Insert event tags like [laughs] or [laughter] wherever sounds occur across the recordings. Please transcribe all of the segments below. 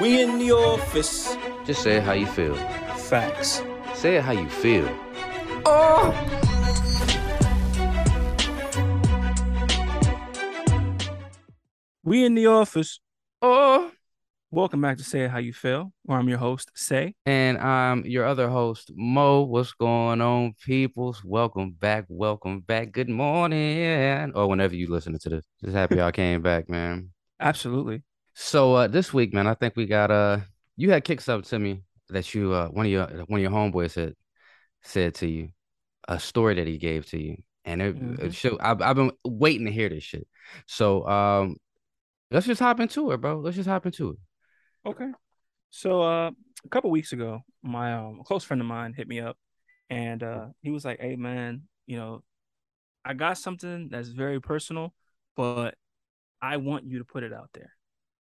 We in the office. Just say how you feel. Facts. Say it how you feel. Oh. We in the office. Oh. Welcome back to Say It How You Feel, where I'm your host, Say. And I'm your other host, Mo. What's going on, peoples? Welcome back. Welcome back. Good morning. Or whenever you listen to this. Just happy y'all came back, man. [laughs] Absolutely. So uh this week, man, I think we got uh you had kicked something to me that you uh one of your one of your homeboys said said to you, a story that he gave to you. And it, Mhm. it show I've, I've been waiting to hear this shit. So um let's just hop into it, bro. Let's just hop into it. Okay. So uh a couple weeks ago, my um a close friend of mine hit me up and uh he was like, Hey man, you know, I got something that's very personal, but I want you to put it out there.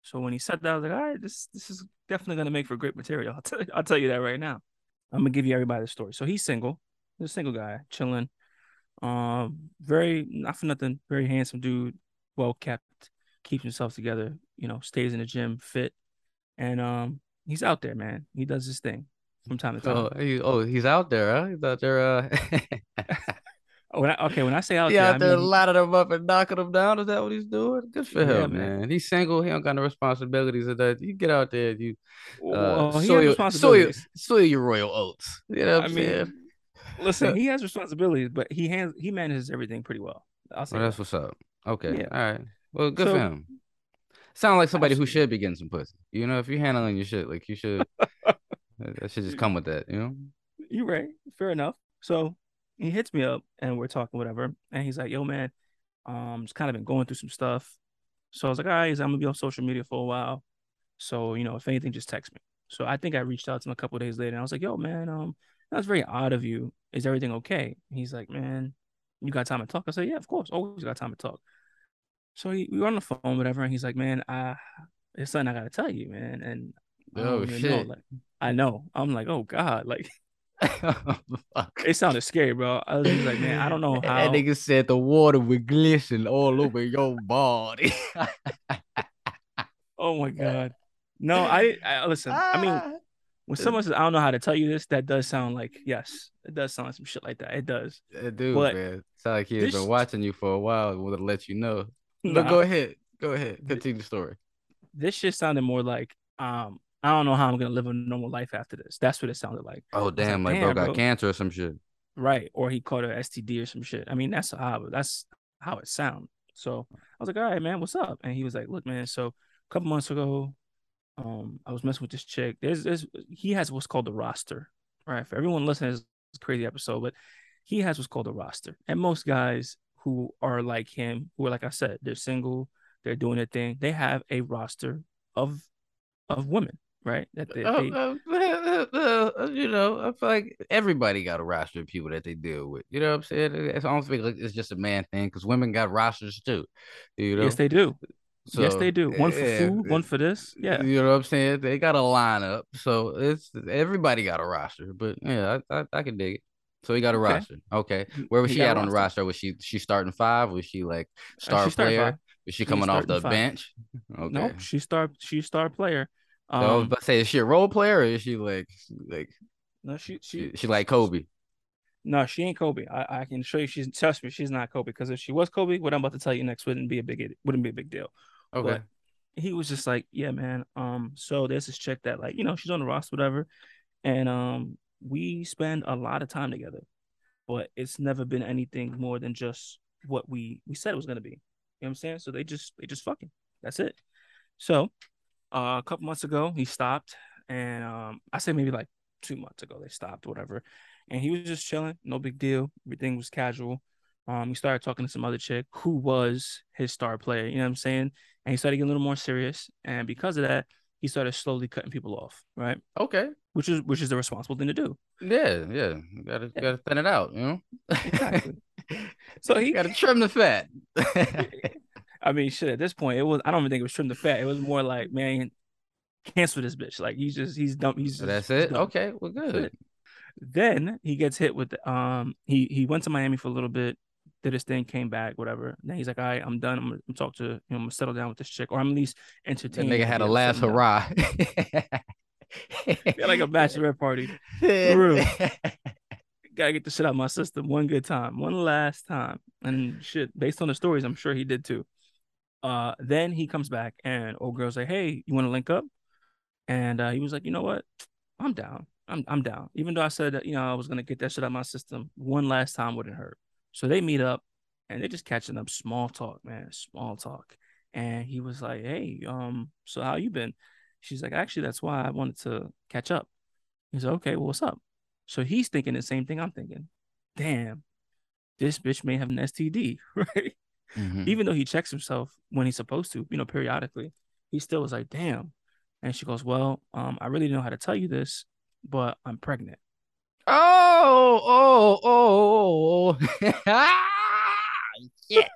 So when he said that, I was like, all right, this this is definitely gonna make for great material. I'll tell you, I'll tell you that right now. I'm gonna give you everybody the story. So he's single, he's a single guy, chilling. Um, very not for nothing, very handsome dude, well kept, keeps himself together, you know, stays in the gym, fit, and um, he's out there, man. He does his thing from time to time. Oh, he, oh, he's out there, huh? He's out there. Uh, Oh, [laughs] [laughs] when I, okay, when I say out he there, out I there mean, lining them up and knocking them down. Is that what he's doing? Good for Yeah, him, man. man. He's single. He don't got no responsibilities of that. You get out there, you uh, well, soil, has soil, soil your royal oats. You know what I I'm mean, saying? listen, [laughs] he has responsibilities, but he hands he manages everything pretty well. I'll say Well, that's what's up. Okay, Yeah. all right. Well, good for him. Sound like somebody who should be getting some pussy. You know, if you're handling your shit, like you should, [laughs] that should just come with that. You know. You're right. Fair enough. So he hits me up and we're talking whatever, and he's like, "Yo, man, um, just kind of been going through some stuff." So I was like, "All right, I'm gonna be on social media for a while, so you know, if anything, just text me." So I think I reached out to him a couple days later, and I was like, "Yo, man, um, that's very odd of you. Is everything okay?" He's like, "Man, you got time to talk?" I said, "Yeah, of course, always got time to talk." So he, we were on the phone, whatever, and he's like, "Man, I, it's something I gotta tell you, man." And Oh, know, shit. like, I know. I'm like, "Oh God," [laughs] like. [laughs] It sounded scary, bro. I was just like, man, I don't know [laughs] how. That nigga said the water would glisten all over your body. [laughs] Oh my god. No, I, I listen. I mean, Ah. when someone says I don't know how to tell you this, that does sound like yes, it does sound like some shit like that. It does. Uh, dude, But man. Sound like he's this- been watching you for a while. Would have let you know. But Nah, go ahead. Go ahead. Continue the story. this shit sounded more like um I don't know how I'm gonna live a normal life after this. That's what it sounded like. Oh damn, like bro "Damn, got bro." cancer or some shit. Right. Or he caught a STD or some shit. I mean, that's how that's how it sounds. So I was like, all right, man, what's up? And he was like, look, man, so a couple months ago, um, I was messing with this chick. There's there's he has what's called the roster. Right. For everyone listening this crazy episode, but he has what's called a roster. And most guys who are like him, who are like I said, they're single, they're doing their thing, they have a roster of of women, right? That they, Uh, uh, uh, uh, you know, I feel like everybody got a roster of people that they deal with. You know what I'm saying? It's, I don't think like it's just a man thing because women got rosters too. You know, yes, they do. yes, they do. One for yeah, food, one for this. Yeah. You know what I'm saying? They got a lineup, so it's everybody got a roster. But yeah, I I, I can dig it. So he got a Okay. roster. Okay, He- where was he she at on the roster. Was she she starting five? Was she like Uh, star she player? five. Was she coming off the five. bench? [laughs] Okay. No, she star she star player. So I was Um, about to say, is she a role player or is she like like no, she she, she she like Kobe? no, she ain't Kobe. I, I can show you. She's trust me, she's not Kobe. Because if she was Kobe, what I'm about to tell you next wouldn't be a big wouldn't be a big deal. Okay. But he was just like, yeah, man. Um, so there's this chick that like you know she's on the roster, whatever, and um we spend a lot of time together, but it's never been anything more than just what we we said it was gonna be. You know what I'm saying? So they just they just fucking. That's it. So uh, a couple months ago he stopped, and um I say maybe like two months ago they stopped, whatever. And he was just chilling, no big deal. Everything was casual. Um, he started talking to some other chick who was his star player. You know what I'm saying? And he started getting a little more serious. And because of that, he started slowly cutting people off, right? Okay. Which is which is the responsible thing to do. Yeah, yeah. You gotta Yeah. gotta thin it out, you know? Exactly. [laughs] So he You gotta trim the fat. [laughs] I mean, shit. At this point, it was. I don't even think it was trim the fat. It was more like, man, cancel this bitch. Like he's just he's dumb. He's just, that's it. Okay, well, good. Then he gets hit with um he he went to Miami for a little bit, did his thing, came back, whatever. then he's like, all right, I'm done. I'm gonna talk to, you know, I'm gonna settle down with this chick, or I'm at least That entertained. nigga had a last hurrah. [laughs] [laughs] Yeah, like a bachelorette party. [laughs] Gotta get the shit out of my system one good time, one last time. And shit, based on the stories, I'm sure he did too. Uh, then he comes back and old girl's like, Hey, you want to link up? And uh, he was like, You know what? I'm down. I'm I'm down. Even though I said that, you know, I was gonna get that shit out of my system, one last time wouldn't hurt. So they meet up and they're just catching up, small talk, man, small talk. And he was like, Hey, um, so how you been? She's like, Actually, that's why I wanted to catch up. He's like, Okay, well, what's up? So he's thinking the same thing I'm thinking. Damn, this bitch may have an STD, [laughs] right? Mhm. Even though he checks himself when he's supposed to, you know, periodically, he still was like, damn. And she goes, Well, um, I really didn't know how to tell you this, but I'm pregnant. Oh, oh, oh, oh, oh. [laughs] Shit.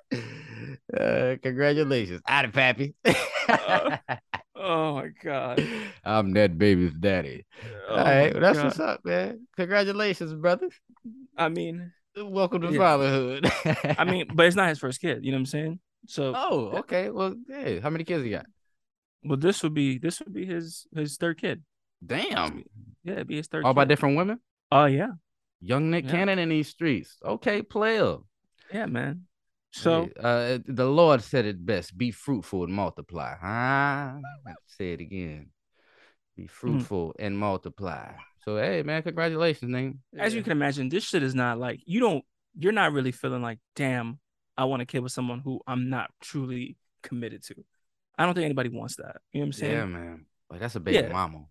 Uh, congratulations. Out of pappy. [laughs] Uh, Oh my god. I'm that baby's daddy. Oh All right, well, that's God. what's up, man. Congratulations, brother. I mean, Welcome to Yeah. fatherhood. I mean, [laughs] but it's not his first kid, you know what I'm saying? So oh, okay. Well, hey, how many kids you got? well, this would be this would be his his third kid. Damn. Yeah, it'd be his third All by different women? Oh yeah. Young Nick Yeah. Cannon in these streets. Okay, play player. Yeah, man. So uh, the Lord said it best: "Be fruitful and multiply." Huh? Say it again: "Be Mm-hmm. fruitful and multiply." So, hey, man, congratulations, name. as you can imagine, this shit is not like you don't you're not really feeling like, damn, I want a kid with someone who I'm not truly committed to. I don't think anybody wants that. You know what I'm saying? yeah, man. Like that's a baby Yeah. mama.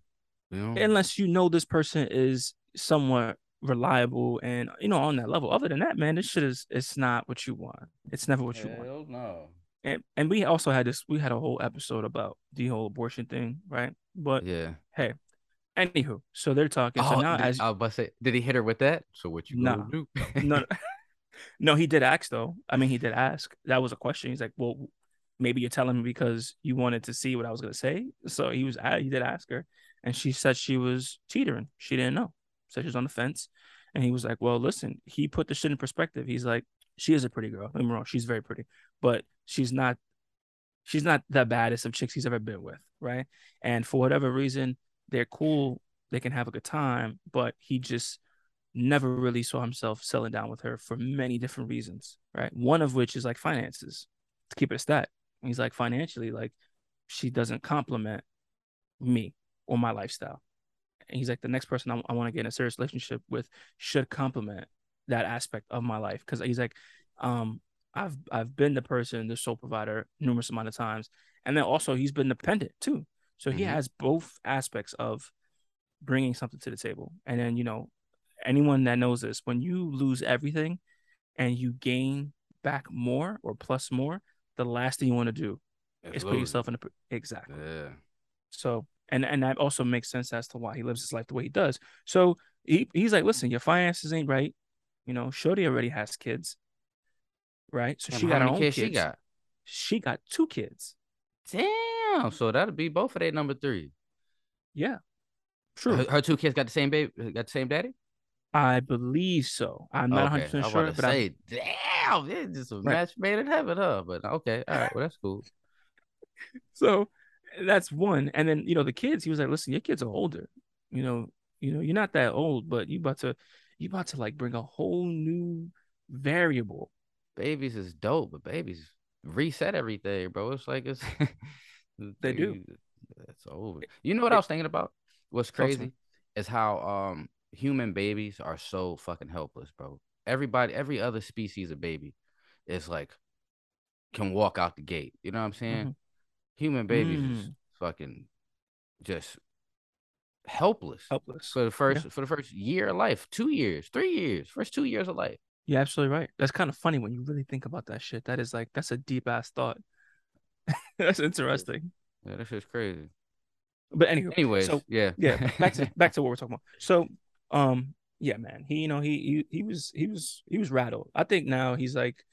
You know? Unless you know this person is somewhat reliable and you know on that level. Other than that, man, this shit is it's not what you want. It's never what you want. No. And and we also had this we had a whole episode about the whole abortion thing, right? But Yeah. hey, anywho, so they're talking. So Oh, now did, as I was say, did he hit her with that? So what you Nah. gonna do? [laughs] no, no, he did ask though. I mean, he did ask. That was a question. He's like, well, maybe you're telling me because you wanted to see what I was gonna say. So he was, he did ask her, and she said she was teetering. She didn't know. Said she was on the fence, and he was like, well, listen. He put the shit in perspective. He's like, she is a pretty girl. Me wrong. She's very pretty, but she's not. She's not the baddest of chicks he's ever been with, right? And for whatever reason, they're cool. They can have a good time, but he just never really saw himself settling down with her for many different reasons, right? One of which is like finances. To keep it a stat, he's like financially, like she doesn't compliment me or my lifestyle. And he's like the next person I, I want to get in a serious relationship with should compliment that aspect of my life because he's like, um, I've I've been the person, the sole provider, numerous amount of times, and then also he's been dependent too. So he Mhm. has both aspects of bringing something to the table, and then you know anyone that knows this, when you lose everything and you gain back more or plus more, the last thing you want to do is put yourself in a exactly. Yeah. So and and that also makes sense as to why he lives his life the way he does. So he, he's like, listen, your finances ain't right. You know, Shorty already has kids, right? So Damn, she got her own kids she got? She got two kids. Damn. So that'll be both of their number three. Yeah, true. Her, her two kids got the same baby, got the same daddy. I believe so. I'm not 100 okay. I percent sure, about to but I, say, damn, it's just a Right. match made in heaven, huh? But okay, all right, well that's cool. [laughs] so that's one. And then you know the kids. He was like, listen, your kids are older. You know, you know, you're not that old, but you about to, you about to like bring a whole new variable. Babies is dope, but babies reset everything, bro. It's like it's [laughs] They do. It's over. You know what I was thinking about? What's Talk to me. crazy is how um human babies are so fucking helpless, bro. Everybody, every other species of baby is like can walk out the gate. You know what I'm saying? Mhm. Human babies is Mm. fucking just helpless Helpless. for the first for the first year of life, two years, three years, first two years of life. You're absolutely right. That's kind of funny when you really think about that shit. That is like that's a deep ass thought. [laughs] that's interesting. Yeah, that shit's crazy. But anyway, Anyways, so yeah, yeah, back to [laughs] back to what we're talking about. So, um, yeah, man, he you know he he he was he was he was rattled. I think now he's like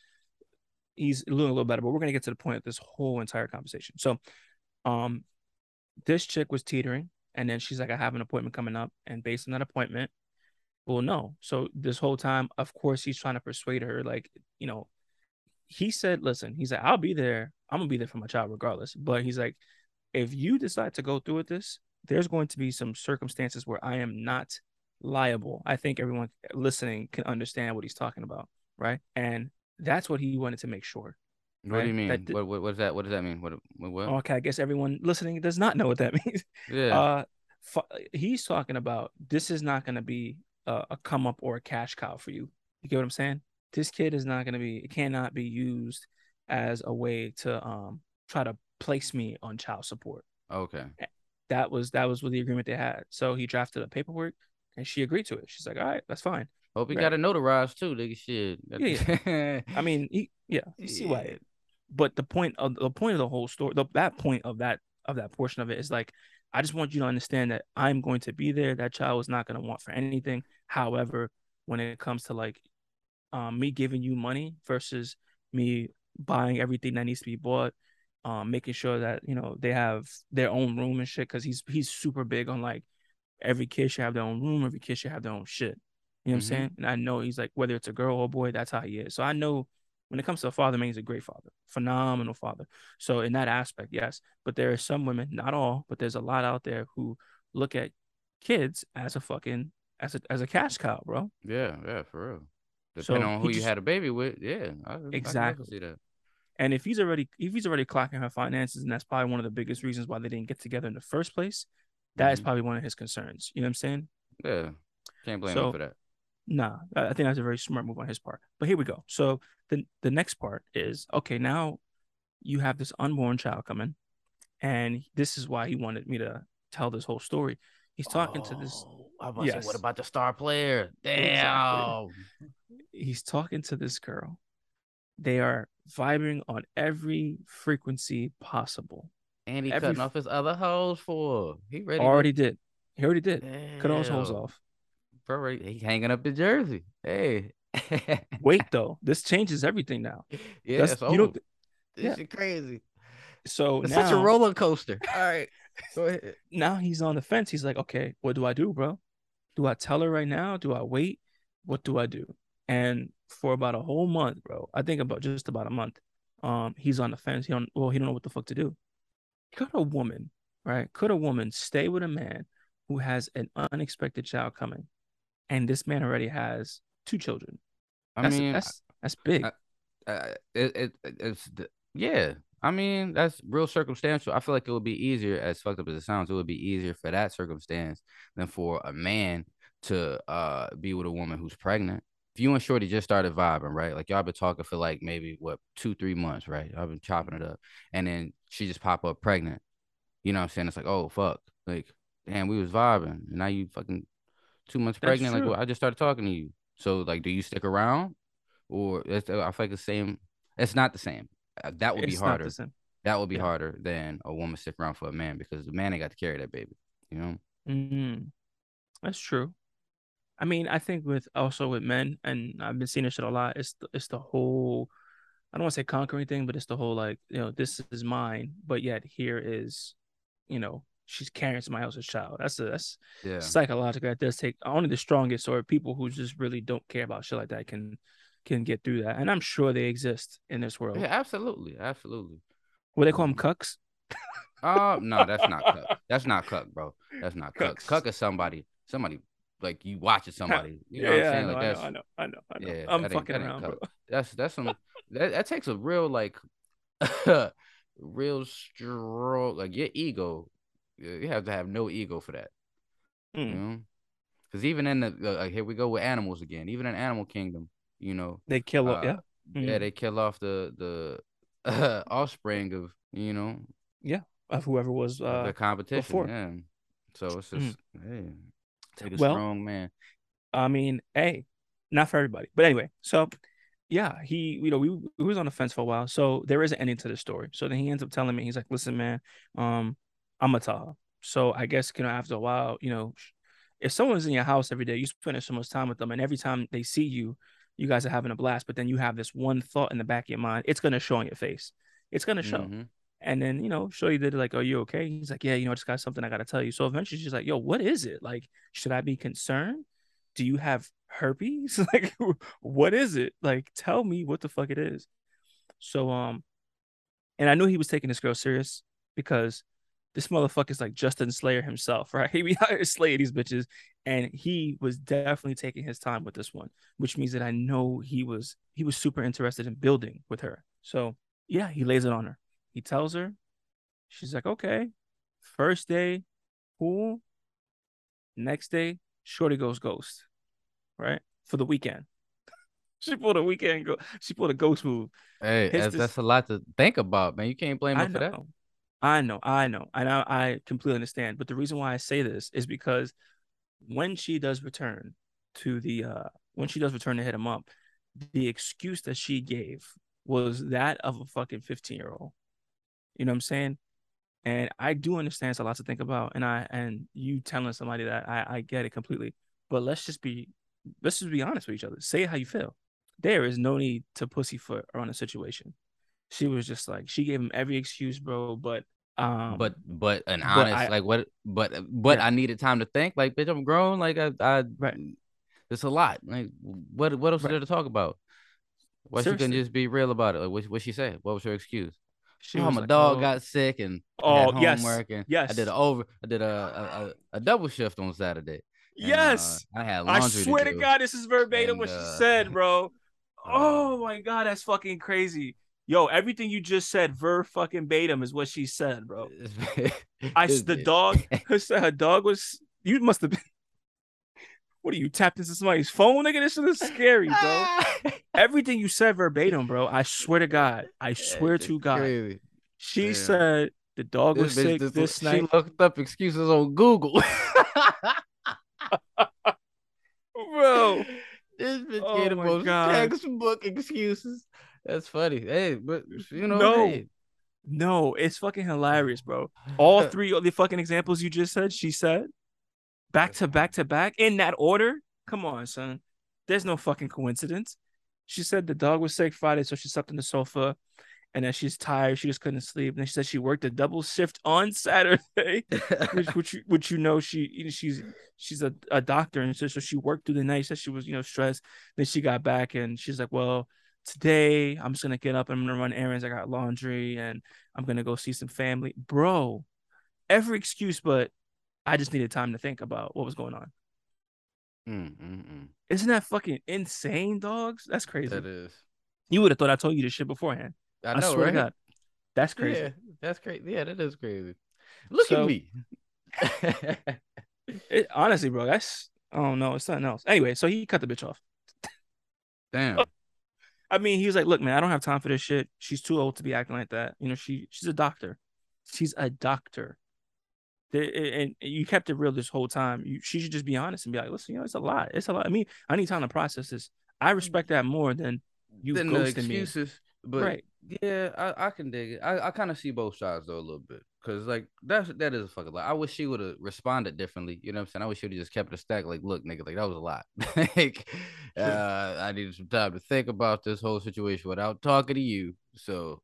he's doing a little better, but we're gonna get to the point of this whole entire conversation. So, um, this chick was teetering, and then she's like, I have an appointment coming up, and based on that appointment, well, no. So this whole time, of course, he's trying to persuade her, like, you know, he said, listen, he's like, I'll be there. I'm gonna be there for my child regardless. But he's like, if you decide to go through with this, there's going to be some circumstances where I am not liable. I think everyone listening can understand what he's talking about, right? And that's what he wanted to make sure. What right? do you mean? That- what, what what does that what does that mean? What what? Okay, I guess everyone listening does not know what that [laughs] means. yeah. Uh, he's talking about this is not going to be a, a come up or a cash cow for you. You get what I'm saying? This kid is not going to be. It cannot be used as a way to um try to place me on child support. okay. That was that was what the agreement they had. So he drafted a paperwork, and she agreed to it. She's like, all right, that's fine. Hope you Right. got it notarized too, nigga. Shit. Yeah, I mean, he, yeah, you see why. But the point of the point of the whole story, the, that point of that of that portion of it is like, I just want you to understand that I'm going to be there. That child is not going to want for anything. However, when it comes to like, um, me giving you money versus me buying everything that needs to be bought, um, making sure that you know they have their own room and shit, because he's he's super big on like every kid should have their own room, every kid should have their own shit. You know what Mhm. I'm saying? And I know he's like whether it's a girl or a boy, that's how he is. So I know when it comes to a father, man, he's a great father, phenomenal father. So in that aspect, yes. But there are some women, not all, but there's a lot out there who look at kids as a fucking as a as a cash cow, bro. Yeah, yeah, for real. So Depending on he who you had a baby with, yeah, I, I Exactly. see that. And if he's already if he's already clocking her finances, and that's probably one of the biggest reasons why they didn't get together in the first place, that is Mhm. probably one of his concerns. You know what I'm saying? Yeah, can't blame So- him for that. Nah, I think that's a very smart move on his part. But here we go. So the the next part is okay. Now you have this unborn child coming, and this is why he wanted me to tell this whole story. He's talking to this. Oh, I was to say, Yes. what about the star player? Damn. He's talking to this girl. They are vibing on every frequency possible. And he Every cutting off his other holes for. He ready. Already did. He already did. Cut all his holes off. Bro, right- he hanging up the jersey. Hey. Wait [laughs] though, this changes everything now. yeah, That's- you know. This yeah. crazy. So It's now, such a roller coaster. [laughs] All right. Go ahead. now he's on the fence. He's like, okay, what do I do, bro? Do I tell her right now? Do I wait? What do I do? And for about a whole month, bro, I think about just about a month, um, he's on the fence. He don't well, he don't know what the fuck to do. Could a woman, right? Could a woman stay with a man who has an unexpected child coming, and this man already has two children? I That's mean, that's that's big. I- uh, it, it it's the, yeah. I mean, that's real circumstantial. I feel like it would be easier, as fucked up as it sounds, it would be easier for that circumstance than for a man to uh be with a woman who's pregnant. If you and Shorty just started vibing, right? Like y'all been talking for like maybe what two, three months, right? I've been chopping it up, and then she just pop up pregnant. You know what I'm saying? It's like, oh fuck, like damn, we was vibing, and now you fucking two months That's pregnant. Like true. well, I just started talking to you. So like, do you stick around? or I feel like the same. It's not the same. Uh, That would be It's not harder. That would be Yeah. harder than a woman stick around for a man because the man ain't got to carry that baby. You know? Mm, that's true. I mean, I think with also with men, and I've been seeing this shit a lot. It's the, it's the whole, I don't want to say conquering thing, but it's the whole like, you know, this is mine, but yet here is, you know, she's carrying somebody else's child. That's a that's Yeah. psychological. That does take only the strongest or people who just really don't care about shit like that can can get through that. And I'm sure they exist in this world. Yeah, absolutely, absolutely. What they call them cucks? Uh no, that's not cuck. [laughs] That's not cuck, bro. That's not cuck. Cucks. Cuck is somebody, somebody like you watching [laughs] somebody. You know yeah, what I'm I saying? know, Like I that's know, I know, I know, I know. yeah, I'm fucking around, cuck. bro. that's that's some [laughs] that, that takes a real like real strong like your ego. You have to have no ego for that. You Mm. know, because even in the uh, here we go with animals again. Even in Animal Kingdom, you know, They kill uh, yeah. yeah, Mhm. they kill off the the [laughs] offspring of you know yeah, of whoever was uh the competition. before. Yeah, so it's just hey, take a Well, strong man. I mean, hey, not for everybody. But anyway, so yeah, he you know, we, we was on the fence for a while. So there is an ending to the story. So then he ends up telling me, he's like, listen, man, um, I'm gonna tell her. So I guess you know, after a while, you know, if someone's in your house every day, you spend so much time with them, and every time they see you, you guys are having a blast, but then you have this one thought in the back of your mind, it's gonna show on your face. It's gonna show. Mhm. And then, you know, Shorty did like, Are you okay? He's like, Yeah, you know, I just got something I gotta tell you. So eventually she's like, Yo, what is it? Like, should I be concerned? Do you have herpes? [laughs] like, what is it? Like, tell me what the fuck it is. So um, and I knew he was taking this girl serious because this motherfucker's like Justin Slayer himself, [laughs] right? He be out here slaying these bitches, and he was definitely taking his time with this one, which means that I know he was he was super interested in building with her. So yeah, he lays it on her. He tells her, she's like, okay. First day, cool. Next day, Shorty goes ghost, right? For the weekend. [laughs] she pulled a weekend go. She pulled a ghost move. Hey, that's, dis- that's a lot to think about, man. You can't blame I her for that. I know, I know, and I, I completely understand. But the reason why I say this is because when she does return to the, uh when she does return to hit him up, the excuse that she gave was that of a fucking fifteen year old. You know what I'm saying? And I do understand it's a lot to think about, and I and you telling somebody that I I get it completely. But let's just be let's just be honest with each other. Say how you feel. There is no need to pussyfoot around a situation. She was just like she gave him every excuse, bro. But um, But but an but honest I- like what but but Yeah. I needed time to think. Like, bitch, I'm grown. Like I I Right. It's a lot. Like what what else Right. there to talk about? Why she couldn't just be real about it? Like what what she say? What was her excuse? she oh, my like, dog oh, got sick and Oh, had yes, homework and yes. I did a over I did a a, a, double shift on Saturday. and, yes. uh, I had I swear to, do. God, this is verbatim And, what she uh, said, bro. [laughs] uh, oh my God, that's fucking crazy. Yo, everything you just said, ver fucking batum is what she said, bro. [laughs] I the dog [laughs] her, her dog was you must have been [laughs] what are you tapped into somebody's phone nigga this is scary bro everything you said verbatim bro i swear to god i swear to god crazy. she said the dog was This bitch sick just- this she looked up excuses on Google. bro This bitch Oh gave the most God. textbook excuses. That's funny. Hey, but you know, No. hey. no it's fucking hilarious bro. [laughs] All three of the fucking examples you just said she said back to back to back in that order? Come on son. There's no fucking coincidence. She said the dog was sick friday so she slept on the sofa and then she's tired she just couldn't sleep. And then she said she worked a double shift on saturday [laughs] which which you- which you know she she's she's a, a doctor and so, so she worked through the night. She said she was you know stressed. Then she got back and she's like well today i'm just gonna get up and i'm gonna run errands i got laundry and i'm gonna go see some family bro every excuse but i just needed time to think about what was going on Mm, mm, mm. isn't that fucking insane dogs that's crazy That is. you would have thought i told you this shit beforehand I i, swear right? to god that's crazy Yeah, that's crazy. Yeah, that is crazy. Look So- at me. [laughs] It, honestly bro that's i don't know it's something else anyway so he cut the bitch off Damn. [laughs] I mean, he was like, "Look, man, I don't have time for this shit. She's too old to be acting like that. You know, she she's a doctor. She's a doctor. And you kept it real this whole time. You, she should just be honest and be like, listen, you know, it's a lot. It's a lot. I mean, I need time to process this. I mm-hmm. respect that more than you Than the ghosting me. but Right. yeah, I, I can dig it. I, I kind of see both sides though a little bit, cause like that's that is a fucking lot. I wish she would have responded differently. You know what I'm saying? I wish she would have just kept it a stack. Like, look, nigga, like that was a lot. [laughs] like, uh, I needed some time to think about this whole situation without talking to you. So,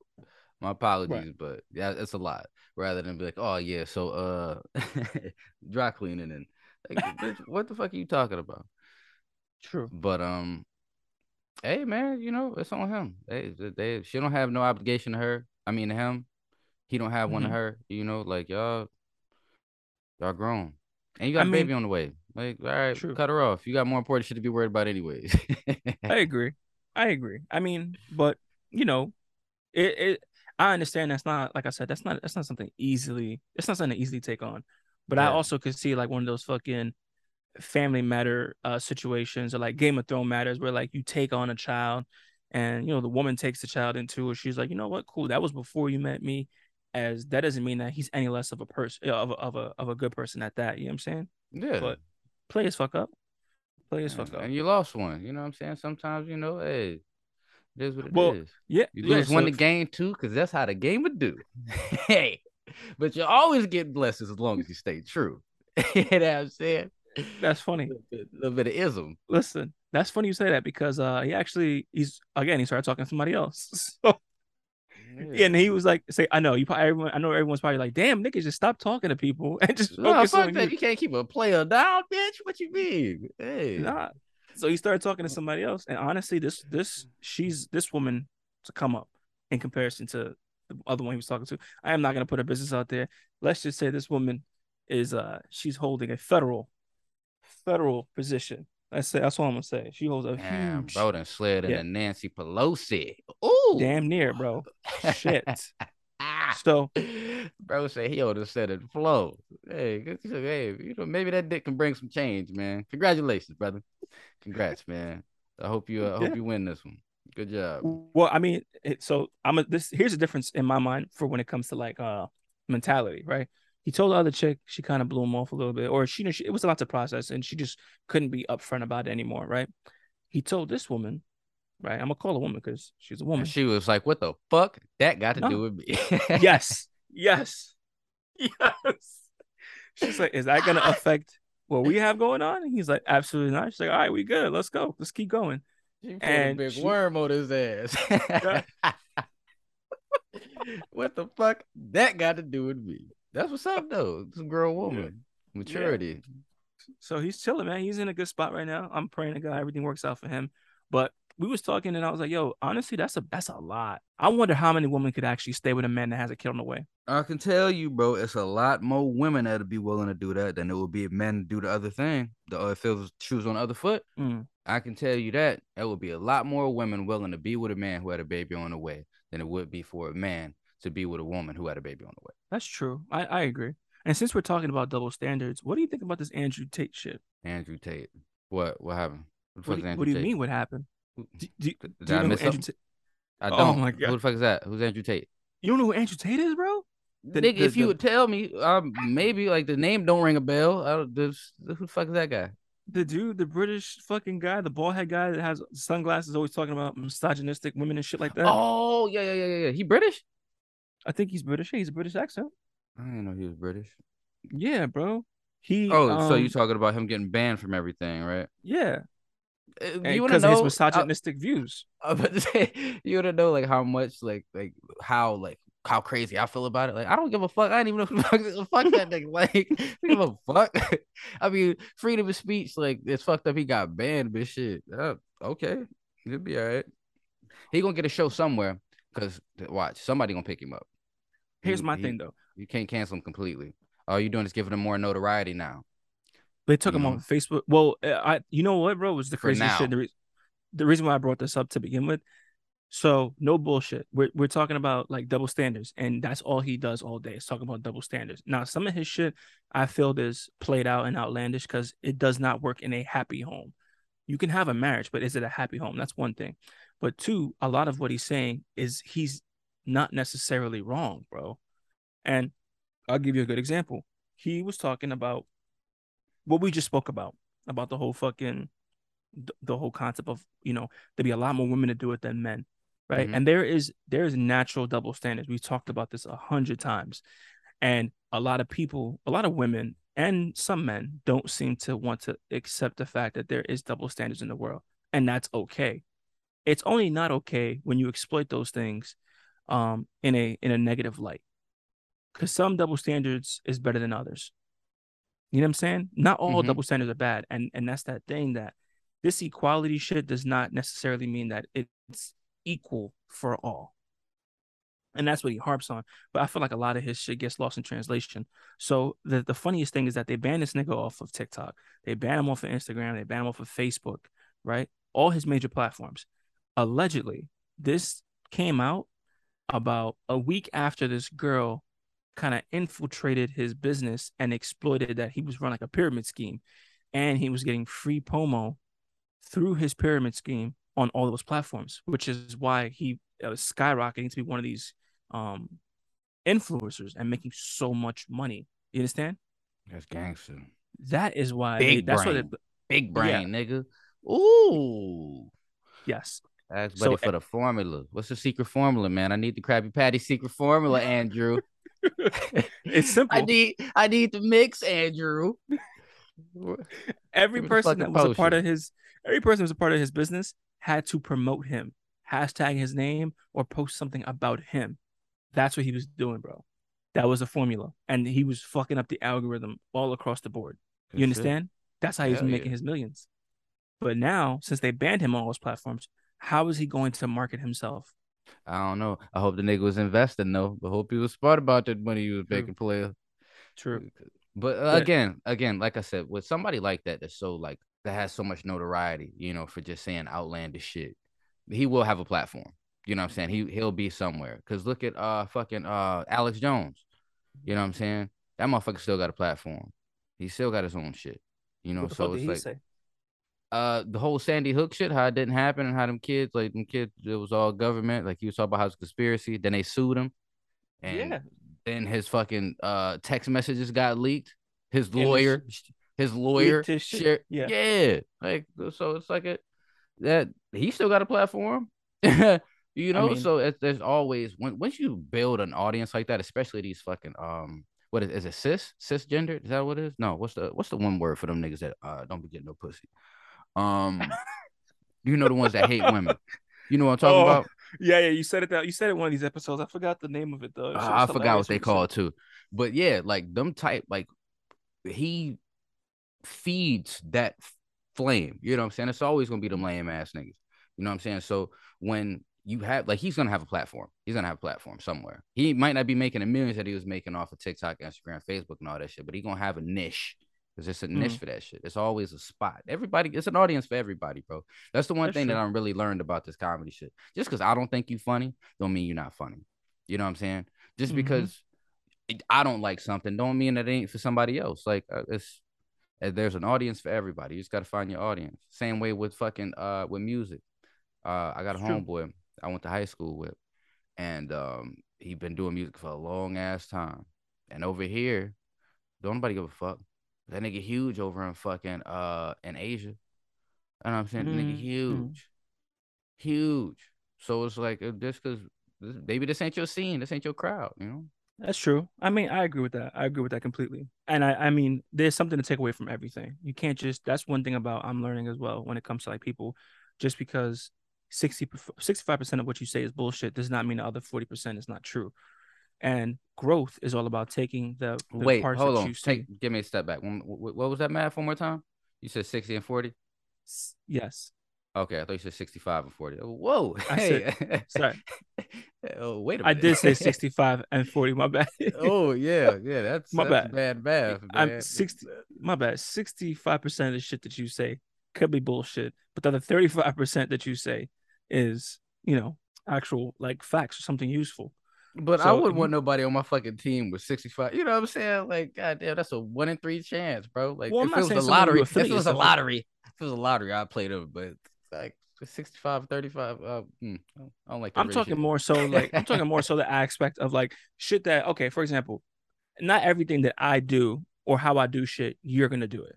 my apologies, but yeah, it's a lot. Rather than be like, oh yeah, so uh, [laughs] dry cleaning and like, bitch, what the fuck are you talking about? True. But um, hey man, you know it's on him. They, they, they- she don't have no obligation to her. I mean to him, he don't have one to Mhm. her. You know, like y'all, y'all grown, and you got I a baby on the way. Like, all right, True. cut her off. You got more important shit to be worried about, anyways. [laughs] I agree. I agree. I mean, but you know, it, it I understand that's not like I said, that's not that's not something easily it's not something to easily take on. But I also could see like one of those fucking family matter uh situations or like Game of Thrones matters where like you take on a child and you know the woman takes the child into it. She's like, you know what, cool, that was before you met me. As that doesn't mean that he's any less of a person of a, of a of a good person at that. You know what I'm saying? yeah, But play his fuck up. Play his fuck up. and you lost one. You know what I'm saying? Sometimes you know, hey, it is what it is. Well, Yeah. You yeah, lose one so- to gain two, because that's how the game would do. [laughs] hey, but you always get blessings as long as you stay true. [laughs] you know what I'm saying? that's funny. A little bit of ism. Listen, that's funny you say that because uh he actually he's again he started talking to somebody else. [laughs] So and he was like, say, I know you probably everyone I know everyone's probably like, damn nigga, just stop talking to people [laughs] and just No, focus on that. you. You can't keep a player down, bitch. What you mean? Hey. Nah. So he started talking to somebody else. And honestly, this this she's this woman to come up. in comparison to the other one he was talking to. I am not gonna put her business out there. Let's just say this woman is uh she's holding a federal federal position. That's that's all I'm gonna say. She holds a Damn, huge bro, done slid Yeah. into Nancy Pelosi. Ooh, damn near, bro. Shit. [laughs] So bro said he ought to set it flow. Hey, said, hey, you know, maybe that dick can bring some change, man. Congratulations, brother. Congrats, man. I hope you uh, I hope you win this one. Good job. well, I mean, it, so I'm a, this. Here's a difference in my mind for when it comes to like uh mentality, right? He told the other chick, she kind of blew him off a little bit, or she, she it was a lot to process, and she just couldn't be upfront about it anymore, right? He told this woman, right? I'm gonna call a woman because she's a woman. And she was like, "What the fuck? That got to No. do with me." [laughs] [laughs] yes, yes, yes. She's like, is that gonna affect what we have going on? And he's like, absolutely not. She's like, all right, we good. Let's go. Let's keep going. She And a big she- worm on his ass. [laughs] what the fuck? That got to do with me. That's what's up, though. It's a girl woman. Maturity. So he's chilling, man. He's in a good spot right now. I'm praying to God everything works out for him. But we was talking, and I was like, yo, honestly, that's a that's a lot. I wonder how many women could actually stay with a man that has a kid on the way. I can tell you, bro, it's a lot more women that'll be willing to do that than it would be men to do the other thing. The if it was shoes on the other foot, Mm. I can tell you that it would be a lot more women willing to be with a man who had a baby on the way than it would be for a man to be with a woman who had a baby on the way. That's true. I, I agree. And since we're talking about double standards, what do you think about this Andrew Tate shit? Andrew Tate. What? What happened? What, What do, you- what do you Andrew mean? What happened? Do, do, Did I miss Andrew something? Tate? I Oh don't. my Who the fuck is that? Who's Andrew Tate? You don't know who Andrew Tate is, bro? The- Nigga, the- if you would tell me, um, maybe like the name don't ring a bell. I don't, this, who the fuck is that guy? The dude, the British fucking guy, the bald head guy that has sunglasses, always talking about misogynistic women and shit like that. Oh yeah, yeah, yeah, yeah, yeah. He British? I think he's British. He's a British accent. I didn't know he was British. Yeah, bro. He. Oh, so you um, talking about him getting banned from everything, right? Yeah, Uh, and You want to know of his know? misogynistic views. I, I was about to [laughs] say, you want to know like how much, like, like how, like how crazy I feel about it. Like I don't give a fuck. I don't even know who [laughs] the fuck, fuck that nigga. [laughs] Like, I give a fuck. I mean, freedom of speech, like it's fucked up. He got banned, but shit. Uh, okay, he'll be all right. He gonna get a show somewhere because watch somebody gonna pick him up. Here's He- my he- thing though. You can't cancel him completely. All you're doing is giving him more notoriety now. They took him you off Facebook. Well, uh, I you know what, bro, was the craziest shit. The, re- the reason why I brought this up to begin with. So no bullshit. We're we're talking about like double standards, and that's all he does all day is talking about double standards. Now, some of his shit I feel is played out and outlandish because it does not work in a happy home. You can have a marriage, but is it a happy home? That's one thing. But two, a lot of what he's saying is he's not necessarily wrong, bro. And I'll give you a good example. He was talking about what we just spoke about about the whole fucking the whole concept of you know there be a lot more women to do it than men right Mhm. and there is there is natural double standards we've talked about this a hundred times and a lot of people a lot of women and some men don't seem to want to accept the fact that there is double standards in the world and that's okay it's only not okay when you exploit those things um in a in a negative light because some double standards is better than others you know what I'm saying? Not all Mhm. double standards are bad, and and that's that thing that this equality shit does not necessarily mean that it's equal for all, and that's what he harps on. But I feel like a lot of his shit gets lost in translation. So the the funniest thing is that they banned this nigga off of TikTok, they banned him off of Instagram, they banned him off of Facebook, right? All his major platforms. Allegedly, this came out about a week after this girl kind of infiltrated his business and exploited that he was running like a pyramid scheme and he was getting free promo through his pyramid scheme on all those platforms which is why he uh, was skyrocketing to be one of these um influencers and making so much money you understand That's gangster. that is why Big they, that's what brain. Big brain, nigga. Ooh. yes Ask So, buddy for the formula. What's the secret formula, man? I need the Krabby Patty secret formula, Andrew. [laughs] it's simple I need I need the mix, Andrew. every Give me the person that was a part of his every person that was a part of his business had to promote him hashtag his name or post something about him that's what he was doing bro that was the formula and he was fucking up the algorithm all across the board you shit. understand that's how he's Hell making yeah. his millions but now since they banned him on all those platforms how is he going to market himself I don't know. I hope the nigga was investing though. But hope he was smart about that money he was True. making player. True. But, uh, But- again, again, like I said, with somebody like that that's so like that has so much notoriety, you know, for just saying outlandish shit, he will have a platform. You know what I'm saying? He he'll be somewhere. Cause look at uh fucking uh Alex Jones. You know what I'm saying? That motherfucker still got a platform. He still got his own shit. You know, What so it's he like say? Uh the whole Sandy Hook shit, how it didn't happen and how them kids, like them kids, it was all government. Like he was talking about how it's conspiracy. Then they sued him. And Yeah. then his fucking uh text messages got leaked. His lawyer, his lawyer his shared- Yeah. yeah. Like so it's like a that he still got a platform. [laughs] you know, mean- so there's always when once you build an audience like that, especially these fucking um what is, is it cis cisgender? Is that what it is? No, what's the what's the one word for them niggas that uh don't be getting no pussy? Um [laughs] you know the ones that hate women. You know what I'm talking Oh, about? [laughs] Yeah, yeah. You said it that you said it one of these episodes. I forgot the name of it though. It Uh, I forgot what they you call it too. But yeah, like them type, like he feeds that flame. You know what I'm saying? It's always gonna be them lame ass niggas. You know what I'm saying? So when you have like he's gonna have a platform. He's gonna have a platform somewhere. He might not be making the millions that he was making off of TikTok, Instagram, Facebook, and all that shit, but he gonna have a niche. There's just a niche Mhm. for that shit. It's always a spot. Everybody, it's an audience for everybody, bro. That's the one That's thing that I'm really learned about this comedy shit. Just because I don't think you funny, don't mean you're not funny. You know what I'm saying? Just Mhm. because I don't like something, don't mean that it ain't for somebody else. Like uh, it's uh, there's an audience for everybody. You just gotta find your audience. Same way with fucking uh with music. Uh, I got a It's true. homeboy I went to high school with, and um he been doing music for a long ass time. And over here, don't nobody give a fuck. That nigga huge over in fucking uh in Asia. You know what I'm saying? The nigga Mhm. huge, huge. So it's like uh, just because maybe this ain't your scene, this ain't your crowd, you know. That's true. I mean, I agree with that. I agree with that completely. And I, I mean, there's something to take away from everything. You can't just. That's one thing about I'm learning as well when it comes to like people. Just because 60 65 percent of what you say is bullshit does not mean the other forty percent is not true. And growth is all about taking the, the Wait, parts hold that on. Take, give me a step back. What was that math one more time? You said 60 and 40? Yes. Okay, I thought you said 65 and 40. Whoa. I Hey. Sorry. [laughs] oh, wait a I minute. I did say [laughs] 65 and 40. My bad. oh, [laughs] yeah. Yeah, that's, My that's bad. bad math. I'm 60 my bad. 65% of the shit that you say could be bullshit, but the other 35% that you say is, you know, actual like facts or something useful. But I wouldn't want nobody on my fucking team with 65. You know what I'm saying? Like, goddamn, that's a one in three chance, bro. Like, Well, if it was a lottery, if it was a lottery, if it was a lottery, I'd play them. But like 65, 35, uh, mm, I don't like that. I'm talking more so like I'm talking more so the aspect of like shit that okay, for example, not everything that I do or how I do shit, you're gonna do it.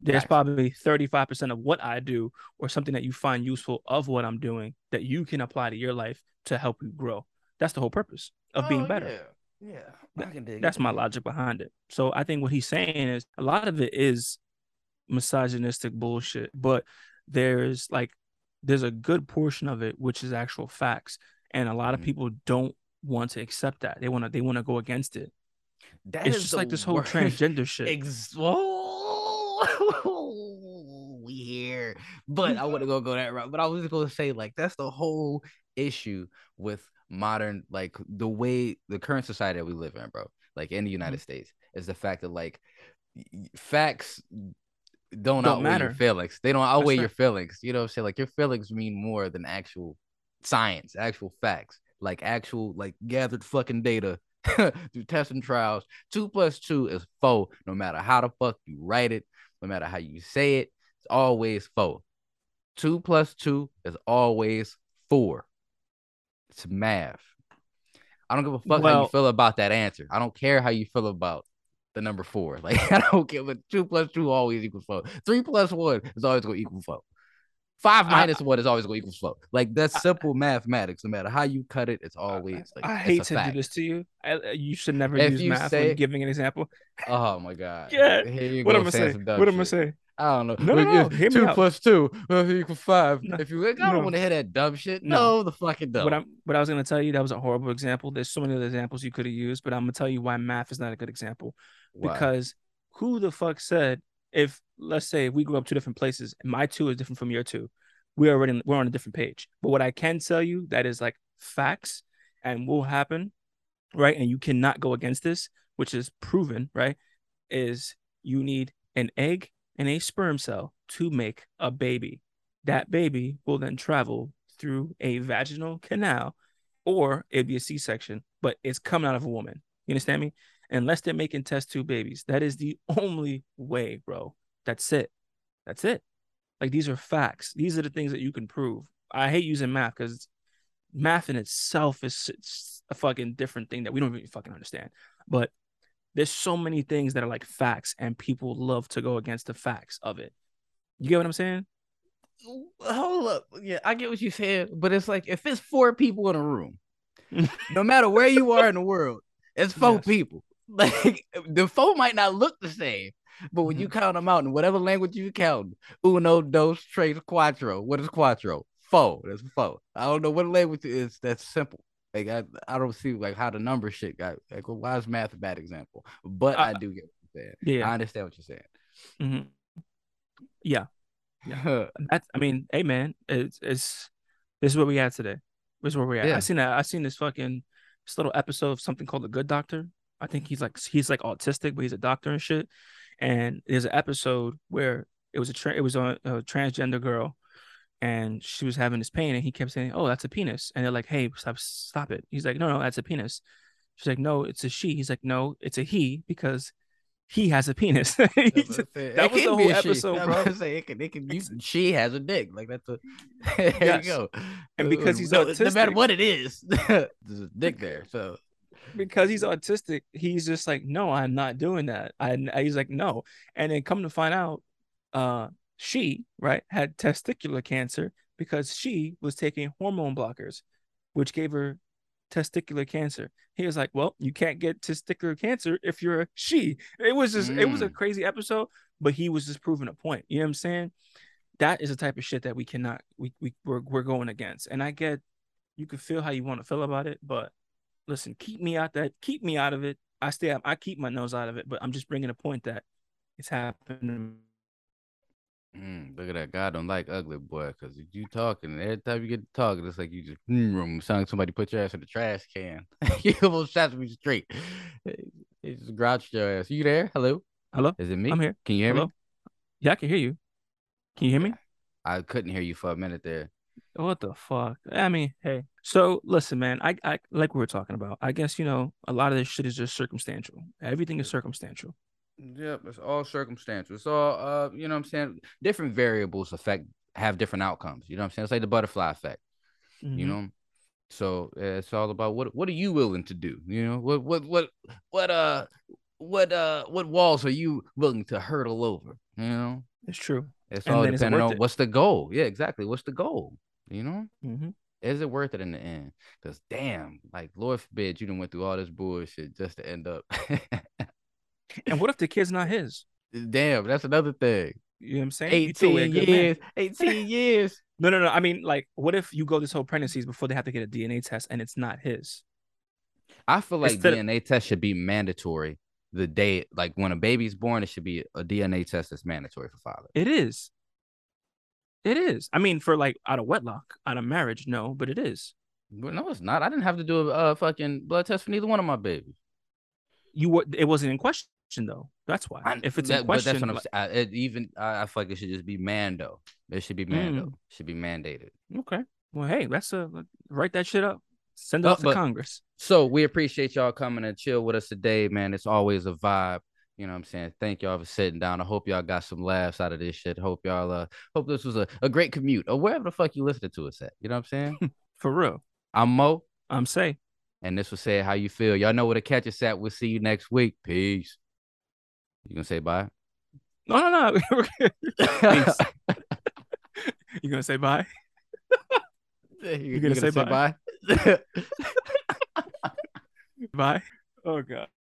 There's probably 35% of what I do or something that you find useful of what I'm doing that you can apply to your life to help you grow. That's the whole purpose of being Oh, better. Yeah, yeah. I can dig That's it. my logic behind it. So I think what he's saying is a lot of it is misogynistic bullshit, but there's like there's a good portion of it which is actual facts, and a lot of Mhm. people don't want to accept that. They want to they want to go against it. That it's is just like this whole worst. [laughs] transgender shit. Ex- [laughs] we here. But I wouldn't go go that route. But I was going to say, like, that's the whole issue with modern, like, the way the current society that we live in, bro. Like in the Mm-hmm. United States, is the fact that like facts don't, Don't outweigh matter. your feelings. They don't outweigh right. your feelings. You know what I'm saying? Like your feelings mean more than actual science, actual facts, like actual like gathered fucking data [laughs] through tests and trials. Two plus two is four, no matter how the fuck you write it, no matter how you say it, it's always four. Two plus two is always four. It's math. I don't give a fuck how you feel about that answer. I don't care how you feel about the number four. [laughs] Like I don't care, but two plus two always equals four. Three plus one is always gonna equal four. Five I- minus one is always gonna equal four. Like that's simple mathematics. No matter how you cut it, it's always like I hate to fact. do this to you. I, uh, you should never If use math say- when giving an example. Oh my god. [laughs] Yeah. Here you What go am I saying say? some dumb What am I shit. I don't know. No, no, no, if hear two plus two uh, equal five. No, If you like, I don't want to hear that dumb shit. No. No, the fucking dumb. What I'm what I was gonna tell you that was a horrible example. There's so many other examples you could have used, but I'm gonna tell you why math is not a good example. Why? Because who the fuck said if let's say we grew up two different places and my two is different from your two, we're already we're on a different page. But what I can tell you that is like facts and will happen, right? And you cannot go against this, which is proven, right? Is you need an egg and a sperm cell to make a baby. That baby will then travel through a vaginal canal or it'd be a C section, but it's coming out of a woman. You understand me? Unless they're making test tube babies. That is the only way, bro. That's it. That's it. Like these are facts. These are the things that you can prove. I hate using math because math in itself is a fucking different thing that we don't even fucking understand. But there's so many things that are like facts, and people love to go against the facts of it. You get what I'm saying? Hold up. Yeah, I get what you said, but it's like if it's four people in a room, no matter where you are in the world, it's four yes. people. [laughs] Like the four might not look the same, but when mm-hmm. you count them out in whatever language you count, uno, dos, tres, cuatro. What is cuatro? Four. That's four. I don't know what language is. That's simple. Like I, I don't see like how the number shit got. Like well, why is math a bad example? But I, I do get what you're saying. Yeah, I understand what you're saying. Mm-hmm. Yeah, yeah. [laughs] That's. I mean, hey man, it's it's this is what we had today. This is where we at. Yeah. I seen that. I seen this fucking this little episode of something called The Good Doctor. I think he's like he's like autistic, but he's a doctor and shit. And there's an episode where it was a tra- it was a, a transgender girl, and she was having this pain, and he kept saying, "Oh, that's a penis," and they're like, "Hey, stop, stop it." He's like, "No, no, that's a penis." She's like, "No, it's a she." He's like, "No, it's a he because he has a penis. [laughs] that was the whole episode, bro. Say, it can, it can, you, she has a dick. Like that's a [laughs] there yes. you go. And because he's no, autistic, no matter what it is, [laughs] there's a dick there. So because he's autistic, he's just like, no, I'm not doing that. I he's like, no. And then come to find out, uh, she right had testicular cancer because she was taking hormone blockers, which gave her testicular cancer. He was like, "Well, you can't get testicular cancer if you're a she." It was just mm. it was a mm. crazy episode, but he was just proving a point. You know what I'm saying? That is the type of shit that we cannot we we we're, we're going against. And I get you can feel how you want to feel about it, but listen, keep me out that keep me out of it. I stay I keep my nose out of it, but I'm just bringing a point that it's happening Mm, look at that. God don't like ugly boy because you talking every time you get to talking, it's like you just mm, sound like somebody put your ass in the trash can. [laughs] you almost shot me straight. It's grouched your ass. You there? Hello? Hello? Is it me? I'm here. Can you hear Hello? me? Yeah, I can hear you. Can you hear me? I couldn't hear you for a minute there. What the fuck? I mean, hey. So listen, man. I, I like we were talking about. I guess you know a lot of this shit is just circumstantial. Everything is circumstantial. Yep, it's all circumstantial. It's all uh, you know what I'm saying? Different variables affect have different outcomes. You know what I'm saying? It's like the butterfly effect. Mm-hmm. You know? So it's all about what what are you willing to do? You know, what what what what uh what uh what walls are you willing to hurdle over? You know? It's true. It's and all depending on it? what's the goal. Yeah, exactly. What's the goal? You know? Mm-hmm. Is it worth it in the end? Because damn, like Lord forbid you didn't went through all this bullshit just to end up [laughs] And what if the kid's not his? Damn, that's another thing. You know what I'm saying? 18 years. 18 [laughs] years. No, no, no. I mean, like, what if you go this whole pregnancies before they have to get a DNA test and it's not his? I feel like Instead DNA of... test should be mandatory the day, like when a baby's born, it should be a DNA test that's mandatory for father. It is. It is. I mean, for like out of wedlock, out of marriage, no, but it is. But no, it's not. I didn't have to do a, a fucking blood test for neither one of my babies. You were. It wasn't in question though. That's why. I, if it's that, a question, that's what I'm I, it, even I, I, feel like it should just be Mando. It should be Mando. Mm. It should be mandated. Okay. Well, hey, that's a write that shit up. Send it uh, to Congress. So we appreciate y'all coming and chill with us today, man. It's always a vibe. You know what I'm saying? Thank y'all for sitting down. I hope y'all got some laughs out of this shit. Hope y'all uh hope this was a, a great commute or wherever the fuck you listening to us at. You know what I'm saying? [laughs] for real. I'm Mo. I'm Say. And this was say how you feel. Y'all know where to catch us at. We'll see you next week. Peace. You gonna say bye? No, no, no. [laughs] you gonna say bye? you, you gonna, gonna say, say bye? Bye. [laughs] bye. Oh god.